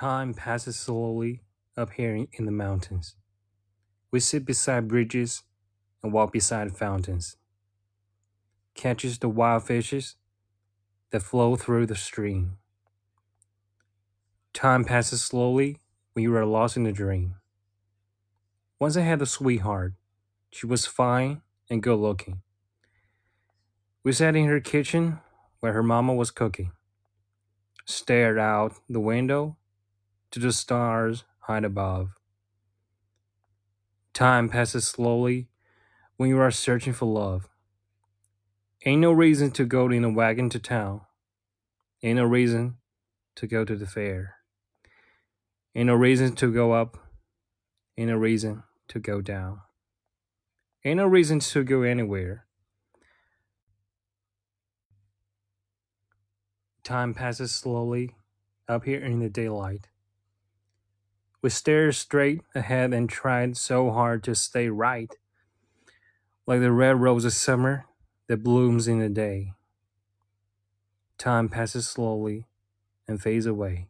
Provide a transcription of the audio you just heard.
Time passes slowly up here in the mountains. We sit beside bridges and walk beside fountains. Catches the wild fishes that flow through the stream. Time passes slowly when you are lost in a dream. Once I had a sweetheart. She was fine and good looking. We sat in her kitchen where her mama was cooking, stared out the window to the stars high above. Time passes slowly when you are searching for love. Ain't no reason to go in a wagon to town. Ain't no reason to go to the fair. Ain't no reason to go up. Ain't no reason to go down. Ain't no reason to go anywhere. Time passes slowly up here in the daylight. We stare straight ahead and tried so hard to stay right, like the red rose of summer that blooms in the day. Time passes slowly and fades away.